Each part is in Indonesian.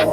They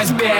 eyes back.